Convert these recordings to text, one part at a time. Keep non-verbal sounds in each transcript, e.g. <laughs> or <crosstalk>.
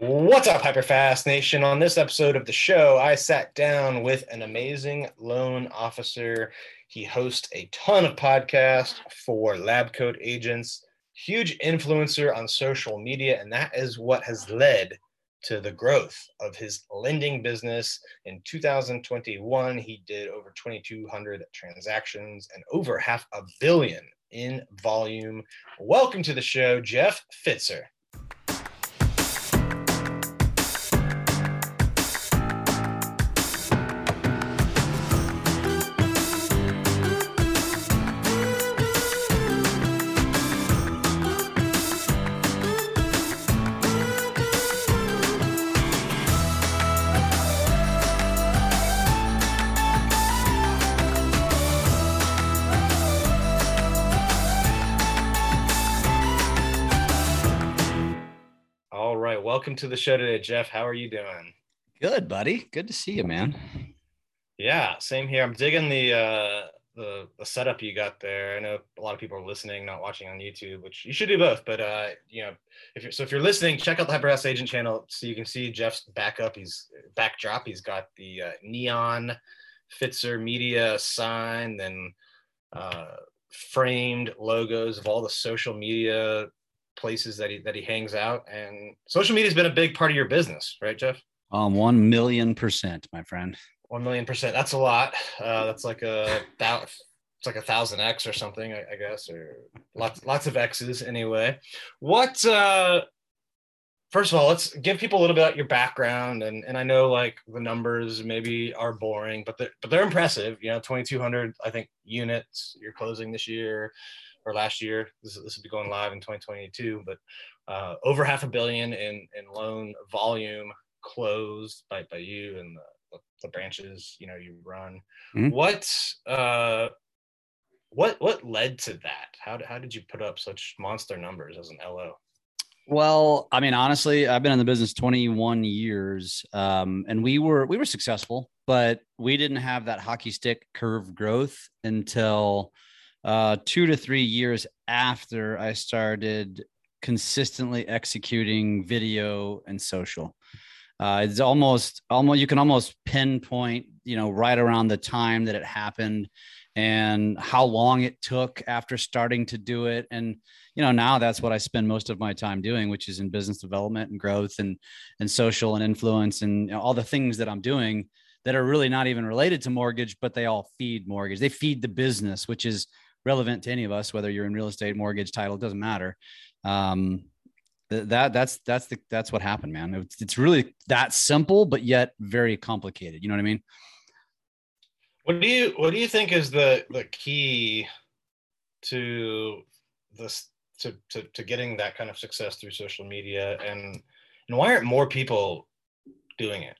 What's up, Hyperfast Nation? On this episode of the show, I sat down with an amazing loan officer. He hosts a ton of podcasts for lab coat agents, huge influencer on social media, and that is what has led to the growth of his lending business. In 2021, he did over 2,200 transactions and over half a billion in volume. Welcome to the show, Jeff Pfitzer. Welcome to the show today, Jeff. How are you doing? Good, buddy. Good to see you, man. Yeah, same here. I'm digging the uh the, the setup you got there. I know a lot of people are listening, not watching on YouTube, which you should do both. But uh, you know, if you're so if you're listening, check out the Hyperfast Agent channel so you can see Jeff's backup. He's backdrop. He's got the uh, neon Pfitzer Media sign, then uh, framed logos of all the social media places that he that he hangs out and social media has been a big part of your business right jeff? Um 1 million percent my friend. 1 million percent that's a lot. Uh that's like a that it's like a thousand x or something I, I, guess or lots lots of x's anyway. What uh first of all let's give people a little bit about your background and and i know like the numbers maybe are boring but they're but they're impressive. You know 2200 i think units you're closing this year or last year. This, this will be going live in 2022, but uh, over half a billion in, in loan volume closed by, by you and the, the branches you know you run. Mm-hmm. What uh, what what led to that? How how did you put up such monster numbers as an LO? Well, I mean, honestly, I've been in the business 21 years, um, and we were we were successful, but we didn't have that hockey stick curve growth until uh, two to three years after I started consistently executing video and social. Uh, it's almost almost you can almost pinpoint you know right around the time that it happened and how long it took after starting to do it and you know now that's what i spend most of my time doing which is in business development and growth and and social and influence and you know, all the things that i'm doing that are really not even related to mortgage but they all feed mortgage they feed the business which is relevant to any of us, whether you're in real estate, mortgage, title, it doesn't matter. Um, that that's that's the that's what happened, man. It's, it's really that simple, but yet very complicated. You know what I mean? What do you what do you think is the the key to this to, to to getting that kind of success through social media and and why aren't more people doing it?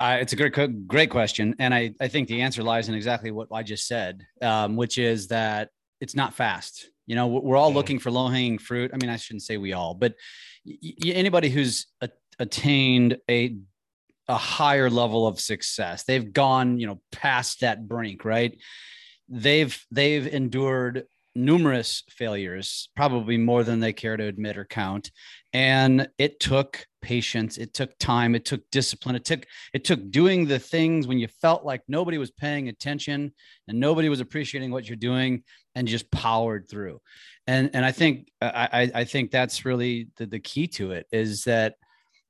Uh, it's a great, great question, and I, I think the answer lies in exactly what I just said, um, which is that it's not fast. You know, we're all looking for low hanging fruit. I mean, I shouldn't say we all, but y- anybody who's a, attained a a higher level of success, they've gone, you know, past that brink, right? They've they've endured numerous failures, probably more than they care to admit or count, and it took patience it took time it took discipline it took it took doing the things when you felt like nobody was paying attention and nobody was appreciating what you're doing and just powered through and and i think i i think that's really the, the key to it is that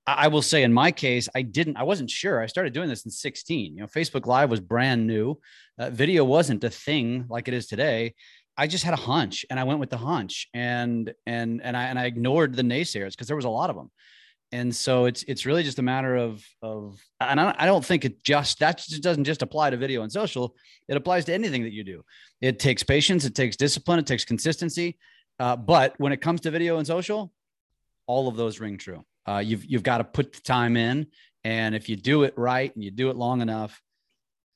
I will say in my case, I didn't, I wasn't sure. I started doing this in 16. You know, Facebook Live was brand new. Uh, video wasn't a thing like it is today. I just had a hunch and I went with the hunch and and and I and I ignored the naysayers because there was a lot of them. And so it's it's really just a matter of of and I, I don't think it just that just doesn't just apply to video and social. It applies to anything that you do. It takes patience, it takes discipline, it takes consistency. Uh, but when it comes to video and social, all of those ring true. Uh, you've you've got to put the time in, and if you do it right and you do it long enough,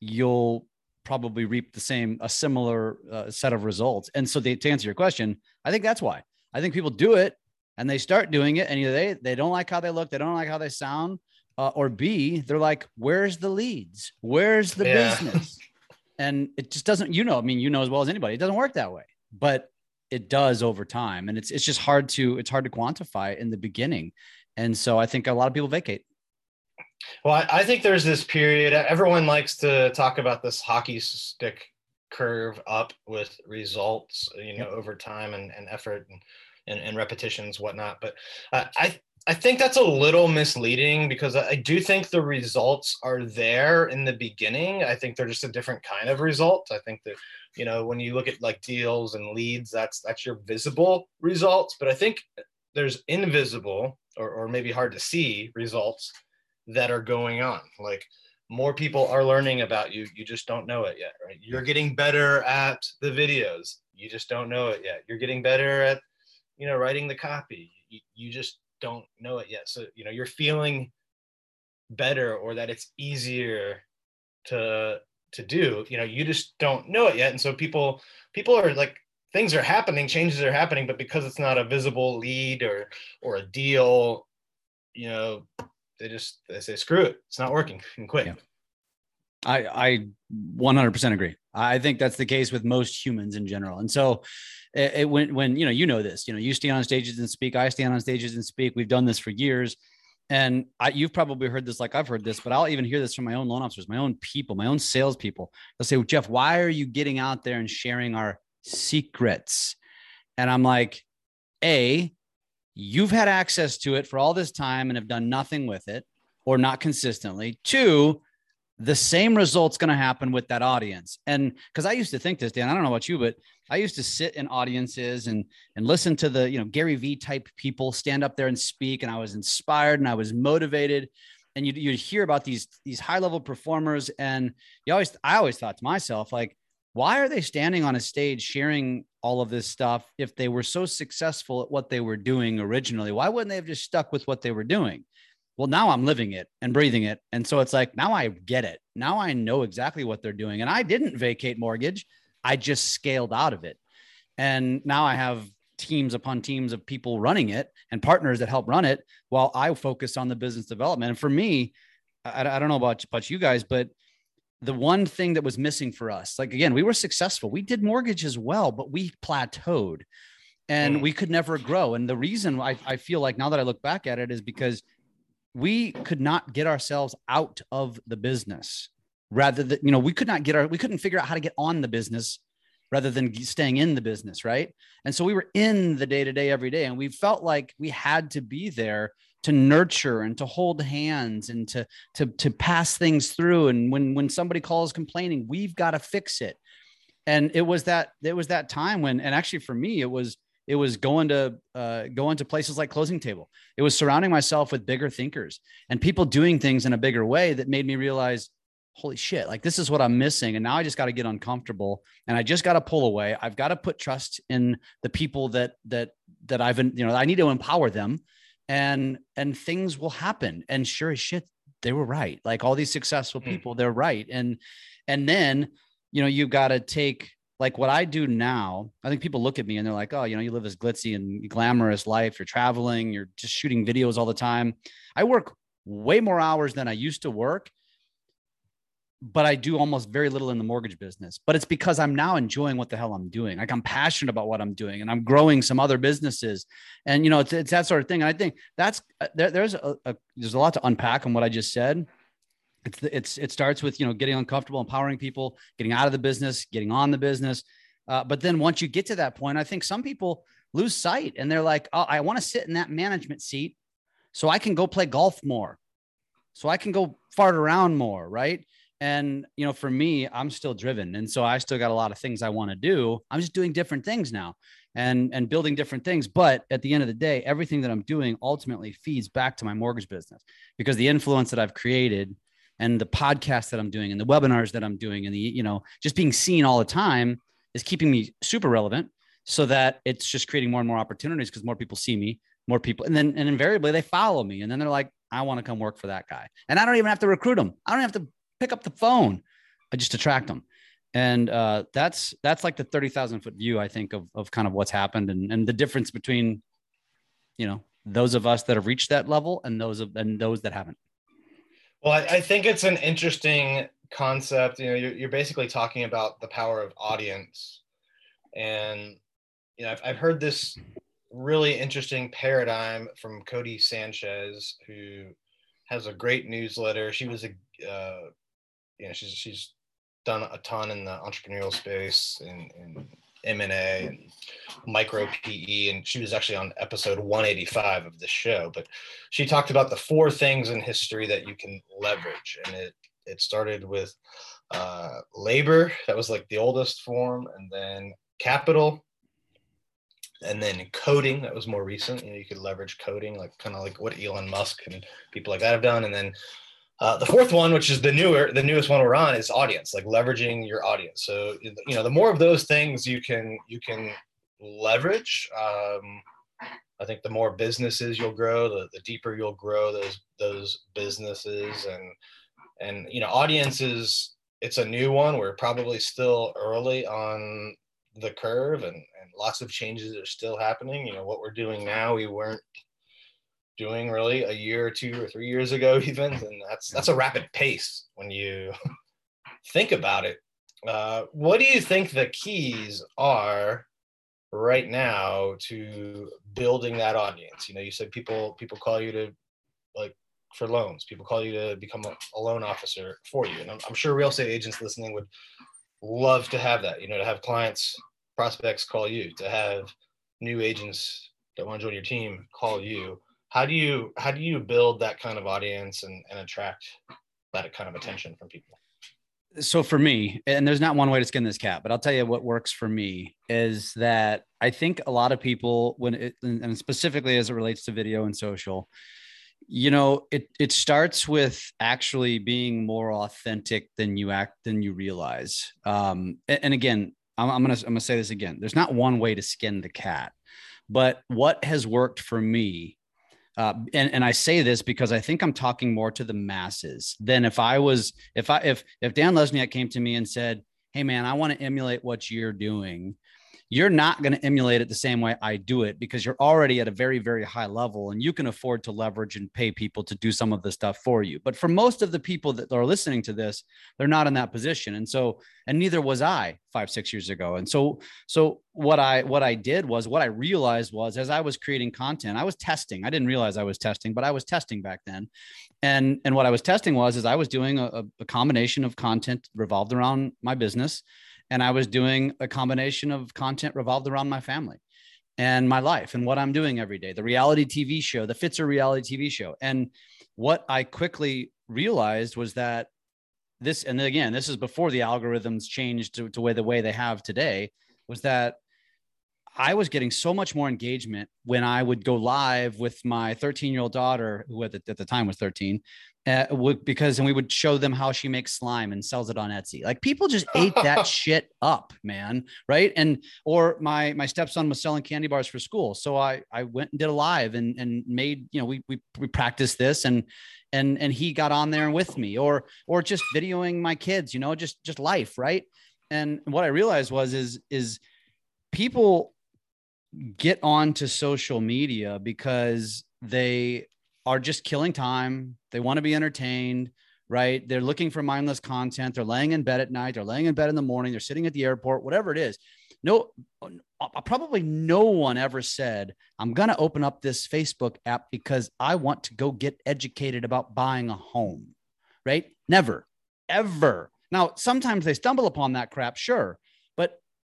you'll probably reap the same a similar uh, set of results. And so, they, to answer your question, I think that's why I think people do it and they start doing it, and either they they don't like how they look, they don't like how they sound, uh, or B, they're like, "Where's the leads? Where's the yeah. business?" <laughs> and it just doesn't. You know, I mean, you know as well as anybody, it doesn't work that way, but it does over time, and it's it's just hard to it's hard to quantify in the beginning And so I think a lot of people vacate. Well, I, I think there's this period. Everyone likes to talk about this hockey stick curve up with results, you know, over time and, and effort and, and, and repetitions, whatnot. But uh, I I think that's a little misleading because I do think the results are there in the beginning. I think they're just a different kind of result. I think that you know when you look at like deals and leads, that's that's your visible results. But I think there's invisible or, or maybe hard to see results that are going on. Like more people are learning about you. You just don't know it yet, right? You're getting better at the videos. You just don't know it yet. You're getting better at, you know, writing the copy. You, you just don't know it yet. So, you know, you're feeling better or that it's easier to to do you know you just don't know it yet and so people people are like things are happening changes are happening but because it's not a visible lead or or a deal you know they just they say screw it it's not working and quit yeah. i i 100% agree i think that's the case with most humans in general and so it, it, when when you know you know this you know you stand on stages and speak i stand on stages and speak we've done this for years and I, you've probably heard this like I've heard this, but I'll even hear this from my own loan officers, my own people, my own salespeople. They'll say, well, Jeff, why are you getting out there and sharing our secrets? And I'm like, A, you've had access to it for all this time and have done nothing with it or not consistently. Two, the same result's going to happen with that audience. And because I used to think this, Dan, I don't know about you, but I used to sit in audiences and and listen to the you know Gary Vee type people stand up there and speak, and I was inspired and I was motivated. And you'd, you'd hear about these these high level performers, and you always I always thought to myself like, why are they standing on a stage sharing all of this stuff if they were so successful at what they were doing originally? Why wouldn't they have just stuck with what they were doing? well now i'm living it and breathing it. And so it's like now i get it. Now i know exactly what they're doing. And i didn't vacate mortgage. I just scaled out of it. And now i have teams upon teams of people running it and partners that help run it while i focus on the business development. And for me i, I don't know about, about you guys but the one thing that was missing for us like again we were successful. We did mortgage as well but we plateaued and mm. we could never grow. And the reason I, I feel like now that i look back at it is because we could not get ourselves out of the business rather than you know we could not get our we couldn't figure out how to get on the business rather than staying in the business right? And so we were in the day to day every day and we felt like we had to be there to nurture and to hold hands and to to to pass things through. And when when somebody calls complaining we've got to fix it. And it was that it was that time when and actually for me it was it was going to uh, going to places like closing table. It was surrounding myself with bigger thinkers and people doing things in a bigger way that made me realize holy shit like this is what i'm missing. And now i just got to get uncomfortable and i just got to pull away. I've got to put trust in the people that that that i've been you know i need to empower them and and things will happen and sure as shit they were right like all these successful hmm. people they're right and and then you know you've got to take like what I do now, I think people look at me and they're like, oh, you know, you live this glitzy and glamorous life. You're traveling, you're just shooting videos all the time. I work way more hours than I used to work, but I do almost very little in the mortgage business. But it's because I'm now enjoying what the hell I'm doing. Like I'm passionate about what I'm doing and I'm growing some other businesses. And, you know, it's, it's that sort of thing. And I think that's, uh, there, there's a, a, there's a lot to unpack on what I just said it's it's it starts with you know getting uncomfortable empowering people getting out of the business getting on the business uh, but then once you get to that point i think some people lose sight and they're like oh, i want to sit in that management seat so i can go play golf more so i can go fart around more right and you know for me i'm still driven and so i still got a lot of things i want to do i'm just doing different things now and and building different things but at the end of the day everything that i'm doing ultimately feeds back to my mortgage business because the influence that i've created and the podcast that I'm doing and the webinars that I'm doing and the, you know, just being seen all the time is keeping me super relevant so that it's just creating more and more opportunities because more people see me, more people, and then and invariably they follow me. And then they're like, I want to come work for that guy. And I don't even have to recruit them. I don't have to pick up the phone. I just attract them. And uh, that's that's like the 30,000 foot view, I think, of, of kind of what's happened and, and the difference between, you know, those of us that have reached that level and those of and those that haven't. Well, I, I think it's an interesting concept. You know, you're, you're basically talking about the power of audience, and you know, I've, I've heard this really interesting paradigm from Codie Sanchez, who has a great newsletter. She was a, uh, you know, she's she's done a ton in the entrepreneurial space in, in M&A and micro PE. And she was actually on episode 185 of this show, but she talked about the four things in history that you can leverage. And it, it started with uh, labor, that was like the oldest form, and then capital, and then coding, that was more recent. You know, you could leverage coding, like kind of like what Elon Musk and people like that have done. And then uh, the fourth one, which is the newer, the newest one we're on, is audience, like leveraging your audience. So you know, the more of those things you can you can leverage, um, I think the more businesses you'll grow, the, the deeper you'll grow those those businesses, and and you know, audiences. It's a new one. We're probably still early on the curve, and and lots of changes are still happening. You know, what we're doing now, we weren't doing really a year or two or three years ago <laughs> even and that's that's a rapid pace when you <laughs> think about it. Uh, what do you think the keys are right now to building that audience? You know you said people people call you to like for loans. People call you to become a, a loan officer for you. And I'm, I'm sure real estate agents listening would love to have that you know to have clients prospects call you to have new agents that want to join your team call you how do you how do you build that kind of audience and, and attract that kind of attention from people? So for me and there's not one way to skin this cat but i'll tell you what works for me is that i think a lot of people when it and specifically as it relates to video and social you know it it starts with actually being more authentic than you act than you realize. Um and, and again I'm, I'm gonna i'm gonna say this again there's not one way to skin the cat but what has worked for me uh, and, and I say this because I think I'm talking more to the masses than if I was if I if if Dan Lesniak came to me and said, "Hey man, I want to emulate what you're doing," you're not going to emulate it the same way I do it because you're already at a very, very high level and you can afford to leverage and pay people to do some of the stuff for you. But for most of the people that are listening to this, they're not in that position. And so, and neither was I five, six years ago. And so, so what I, what I did was what I realized was as I was creating content, I was testing. I didn't realize I was testing, but I was testing back then. And, and what I was testing was, is I was doing a, a combination of content revolved around my business and I was doing a combination of content revolved around my family and my life and what I'm doing every day, the reality TV show, the Pfitzer reality TV show. And what I quickly realized was that this, and again, this is before the algorithms changed to, to way the way they have today, was that I was getting so much more engagement when I would go live with my 13 year old daughter, who at the, at the time was 13, uh, because and we would show them how she makes slime and sells it on Etsy. Like people just ate that <laughs> shit up, man. Right. And or my my stepson was selling candy bars for school. So I I went and did a live and and made, you know, we we we practiced this and and and he got on there with me or or just videoing my kids, you know, just just life, right? And what I realized was is is people get onto social media because they are just killing time. They want to be entertained, right? They're looking for mindless content. They're laying in bed at night. They're laying in bed in the morning. They're sitting at the airport, whatever it is. No, uh, probably no one ever said, I'm going to open up this Facebook app because I want to go get educated about buying a home, right? Never, ever. Now, sometimes they stumble upon that crap, sure.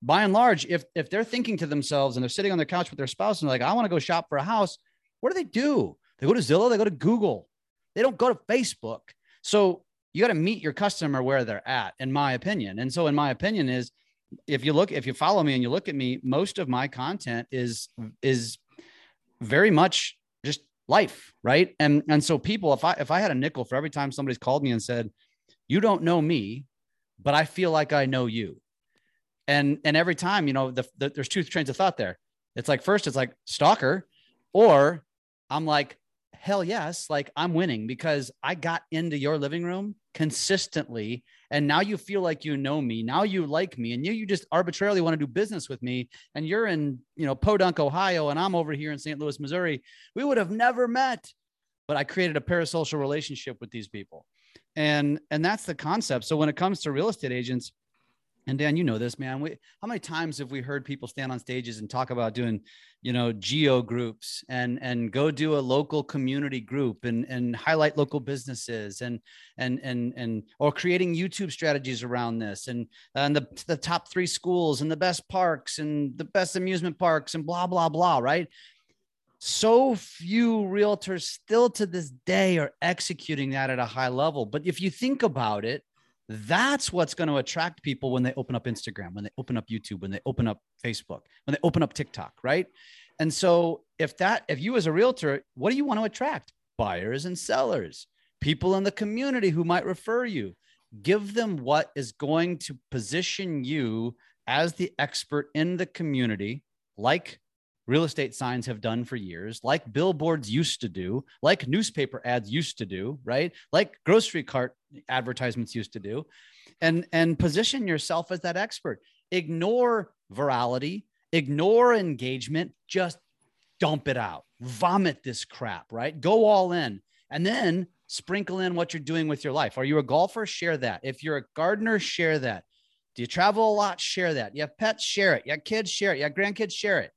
By and large, if, if they're thinking to themselves and they're sitting on their couch with their spouse and they're like, I want to go shop for a house, what do they do? They go to Zillow, they go to Google. They don't go to Facebook. So you got to meet your customer where they're at, in my opinion. And so, in my opinion, is if you look, if you follow me and you look at me, most of my content is is very much just life, right? And and so people, if I if I had a nickel for every time somebody's called me and said, "You don't know me, but I feel like I know you," and and every time, you know, the, the, there's two trains of thought there. It's like first, it's like stalker, or I'm like, hell yes, like I'm winning because I got into your living room consistently. And now you feel like you know me. Now you like me and you, you just arbitrarily want to do business with me. And you're in, you know, Podunk, Ohio, and I'm over here in St. Louis, Missouri. We would have never met, but I created a parasocial relationship with these people. And, and that's the concept. So when it comes to real estate agents, and Dan, you know this, man. We, how many times have we heard people stand on stages and talk about doing, you know, geo groups and and go do a local community group and and highlight local businesses and and and and or creating YouTube strategies around this and and the the top three schools and the best parks and the best amusement parks and blah blah blah, right? So few realtors still to this day are executing that at a high level. But if you think about it, that's what's going to attract people when they open up Instagram, when they open up YouTube, when they open up Facebook, when they open up TikTok, right? And so if that if you as a realtor, what do you want to attract? Buyers and sellers, people in the community who might refer you. Give them what is going to position you as the expert in the community, like real estate signs have done for years, like billboards used to do, like newspaper ads used to do, right? Like grocery cart advertisements used to do. And and position yourself as that expert. Ignore virality, ignore engagement, just dump it out. Vomit this crap, right? Go all in. And then sprinkle in what you're doing with your life. Are you a golfer? Share that. If you're a gardener, share that. Do you travel a lot? Share that. You have pets? Share it. You have kids? Share it. You have grandkids? Share it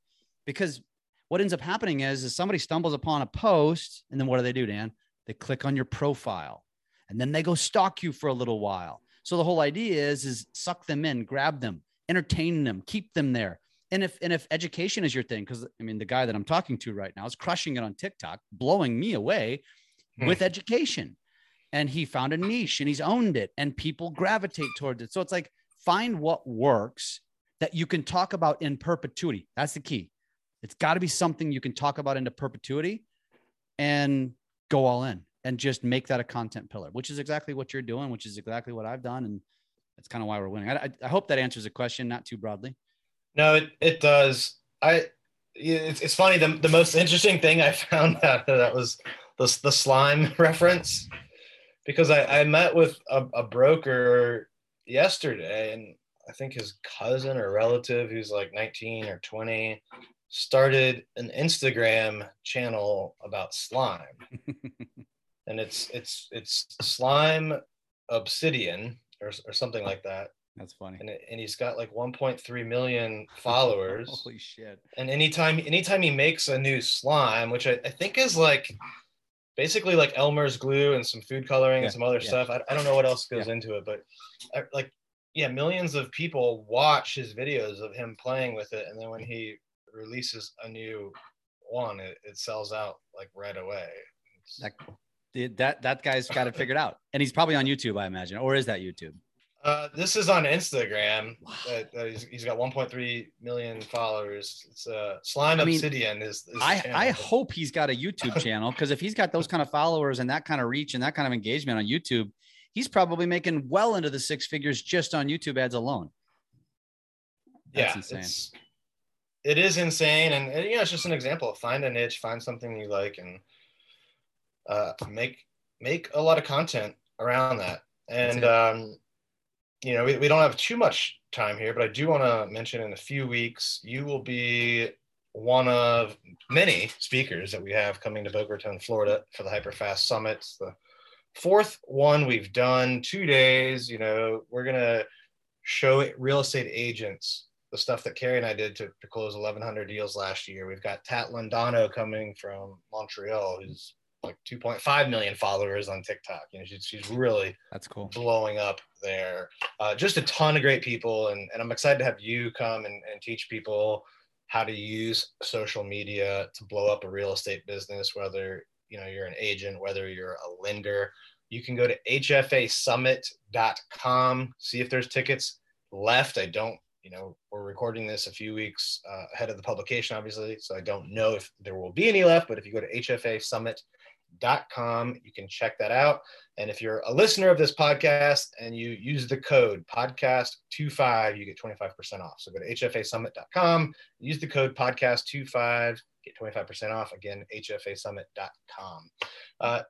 because what ends up happening is, is somebody stumbles upon a post and then what do they do, Dan? They click on your profile and then they go stalk you for a little while. So the whole idea is, is suck them in, grab them, entertain them, keep them there. And if, and if education is your thing, because I mean, the guy that I'm talking to right now is crushing it on TikTok, blowing me away hmm. with education. And he found a niche and he's owned it and people gravitate towards it. So it's like, find what works that you can talk about in perpetuity. That's the key. It's got to be something you can talk about into perpetuity and go all in and just make that a content pillar, which is exactly what you're doing, which is exactly what I've done. And that's kind of why we're winning. I, I hope that answers the question, not too broadly. No, it, it does. I, it's, it's funny. The, the most interesting thing I <laughs> found that that was the, the slime <laughs> reference because I, I met with a, a broker yesterday and I think his cousin or relative who's like 19 or 20 started an Instagram channel about slime. <laughs> and it's it's it's slime obsidian or, or something like that. That's funny. And, it, and he's got like 1.3 million followers. <laughs> Holy shit. And anytime anytime he makes a new slime, which I, I think is like basically like Elmer's glue and some food coloring yeah, and some other yeah. stuff. I, I don't know what else goes yeah. into it, but I, like yeah, millions of people watch his videos of him playing with it, and then when he releases a new one, it, it sells out like right away. That, that that guy's got <laughs> it figured out, and he's probably on YouTube, I imagine, or is that YouTube? Uh, this is on Instagram. Wow. Uh, uh, he's, he's got 1.3 million followers. It's uh, Slime I mean, Obsidian. Is, is I I hope he's got a YouTube <laughs> channel because if he's got those kind of followers and that kind of reach and that kind of engagement on YouTube, he's probably making well into the six figures just on YouTube ads alone. That's yeah, insane it is insane and, and you know it's just an example find a niche find something you like and uh, make make a lot of content around that. And um, you know we, we don't have too much time here but i do want to mention in a few weeks you will be one of many speakers that we have coming to boca raton florida for the hyperfast summit. It's the fourth one we've done two days you know we're going to show real estate agents the stuff that Carrie and I did to, to close 1,100 deals last year. We've got Tat Londono coming from Montreal, who's like 2.5 million followers on TikTok. You know, she's, she's really that's cool blowing up there. Uh, just a ton of great people, and, and I'm excited to have you come and, and teach people how to use social media to blow up a real estate business. Whether you know you're an agent, whether you're a lender, you can go to hfasummit.com, see if there's tickets left. I don't you know, we're recording this a few weeks uh, ahead of the publication, obviously. So I don't know if there will be any left, but if you go to hfasummit.com, you can check that out. And if you're a listener of this podcast and you use the code podcast25, you get 25% off. So go to hfasummit.com, use the code podcast25, get 25% off. Again, hfasummit.com. Uh,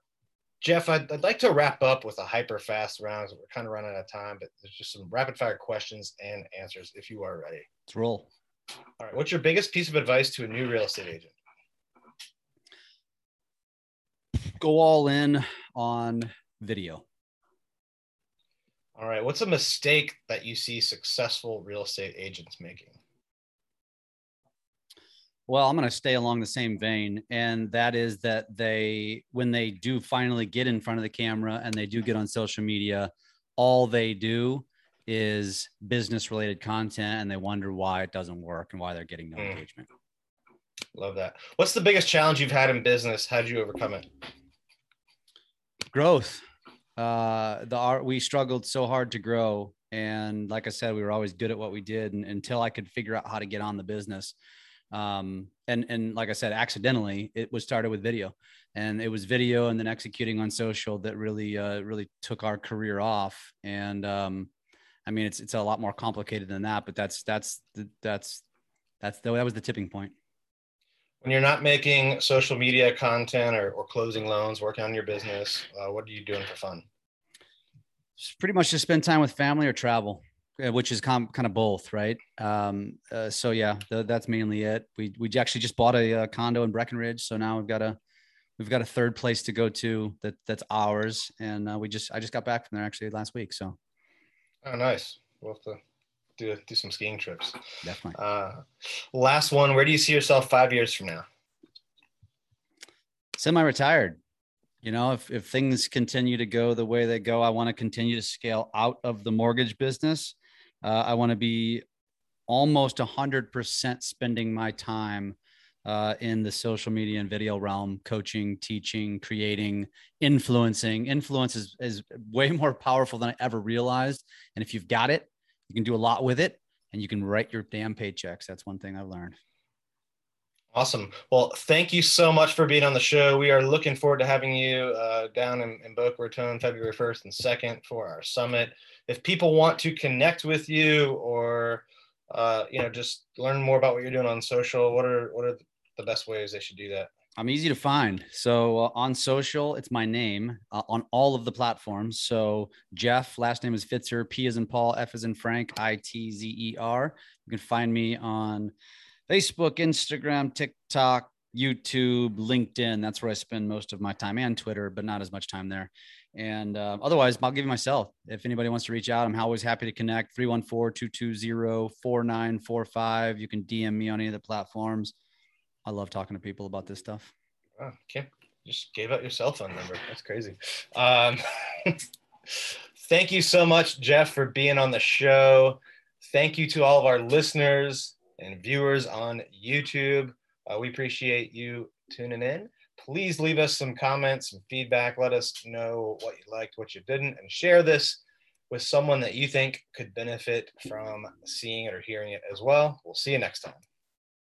Jeff, I'd, I'd, like to wrap up with a hyper fast round. We're kind of running out of time, but there's just some rapid fire questions and answers if you are ready. Let's roll. All right. What's your biggest piece of advice to a new real estate agent? Go all in on video. All right. What's a mistake that you see successful real estate agents making? Well, I'm going to stay along the same vein. And that is that they, when they do finally get in front of the camera and they do get on social media, all they do is business related content and they wonder why it doesn't work and why they're getting no mm. engagement. Love that. What's the biggest challenge you've had in business? How did you overcome it? Growth. Uh, the art we struggled so hard to grow, and like I said, we were always good at what we did, and, until I could figure out how to get on the business. Um, and and like I said, accidentally, it was started with video, and it was video, and then executing on social that really uh, really took our career off. And um, I mean, it's it's a lot more complicated than that, but that's that's that's that's the, that was the tipping point when you're not making social media content or, or closing loans, working on your business, uh, what are you doing for fun? It's pretty much just spend time with family or travel, uh, which is com- kind of both, right? Um, uh, so yeah, the, that's mainly it. We we actually just bought a, a, condo in Breckenridge, so now we've got a we've got a third place to go to that that's ours, and uh, we just I just got back from there actually last week. So, oh, nice. We'll have to do do some skiing trips. Definitely. Uh, last one. Where do you see yourself five years from now? Semi-retired. You know, if if things continue to go the way they go, I want to continue to scale out of the mortgage business. Uh, I want to be almost a hundred percent spending my time uh, in the social media and video realm, coaching, teaching, creating, influencing. Influence is, is way more powerful than I ever realized. And if you've got it, you can do a lot with it and you can write your damn paychecks. That's one thing I've learned. Awesome. Well, thank you so much for being on the show. We are looking forward to having you uh, down in, in Boca Raton February 1st and 2nd for our summit. If people want to connect with you or, uh, you know, just learn more about what you're doing on social, what are, what are the best ways they should do that? I'm easy to find. So uh, on social, it's my name uh, on all of the platforms. So Jeff, last name is Pfitzer, P is in Paul, F is in Frank, I T Z E R. You can find me on Facebook, Instagram, TikTok, YouTube, LinkedIn. That's where I spend most of my time and Twitter, but not as much time there. And uh, otherwise, I'll give you myself. If anybody wants to reach out, I'm always happy to connect 314 220 4945. You can DM me on any of the platforms. I love talking to people about this stuff. Wow, okay. Just gave out your cell phone number. That's crazy. Um, <laughs> thank you so much, Jeff, for being on the show. Thank you to all of our listeners and viewers on YouTube. Uh, we appreciate you tuning in. Please leave us some comments and feedback. Let us know what you liked, what you didn't, and share this with someone that you think could benefit from seeing it or hearing it as well. We'll see you next time.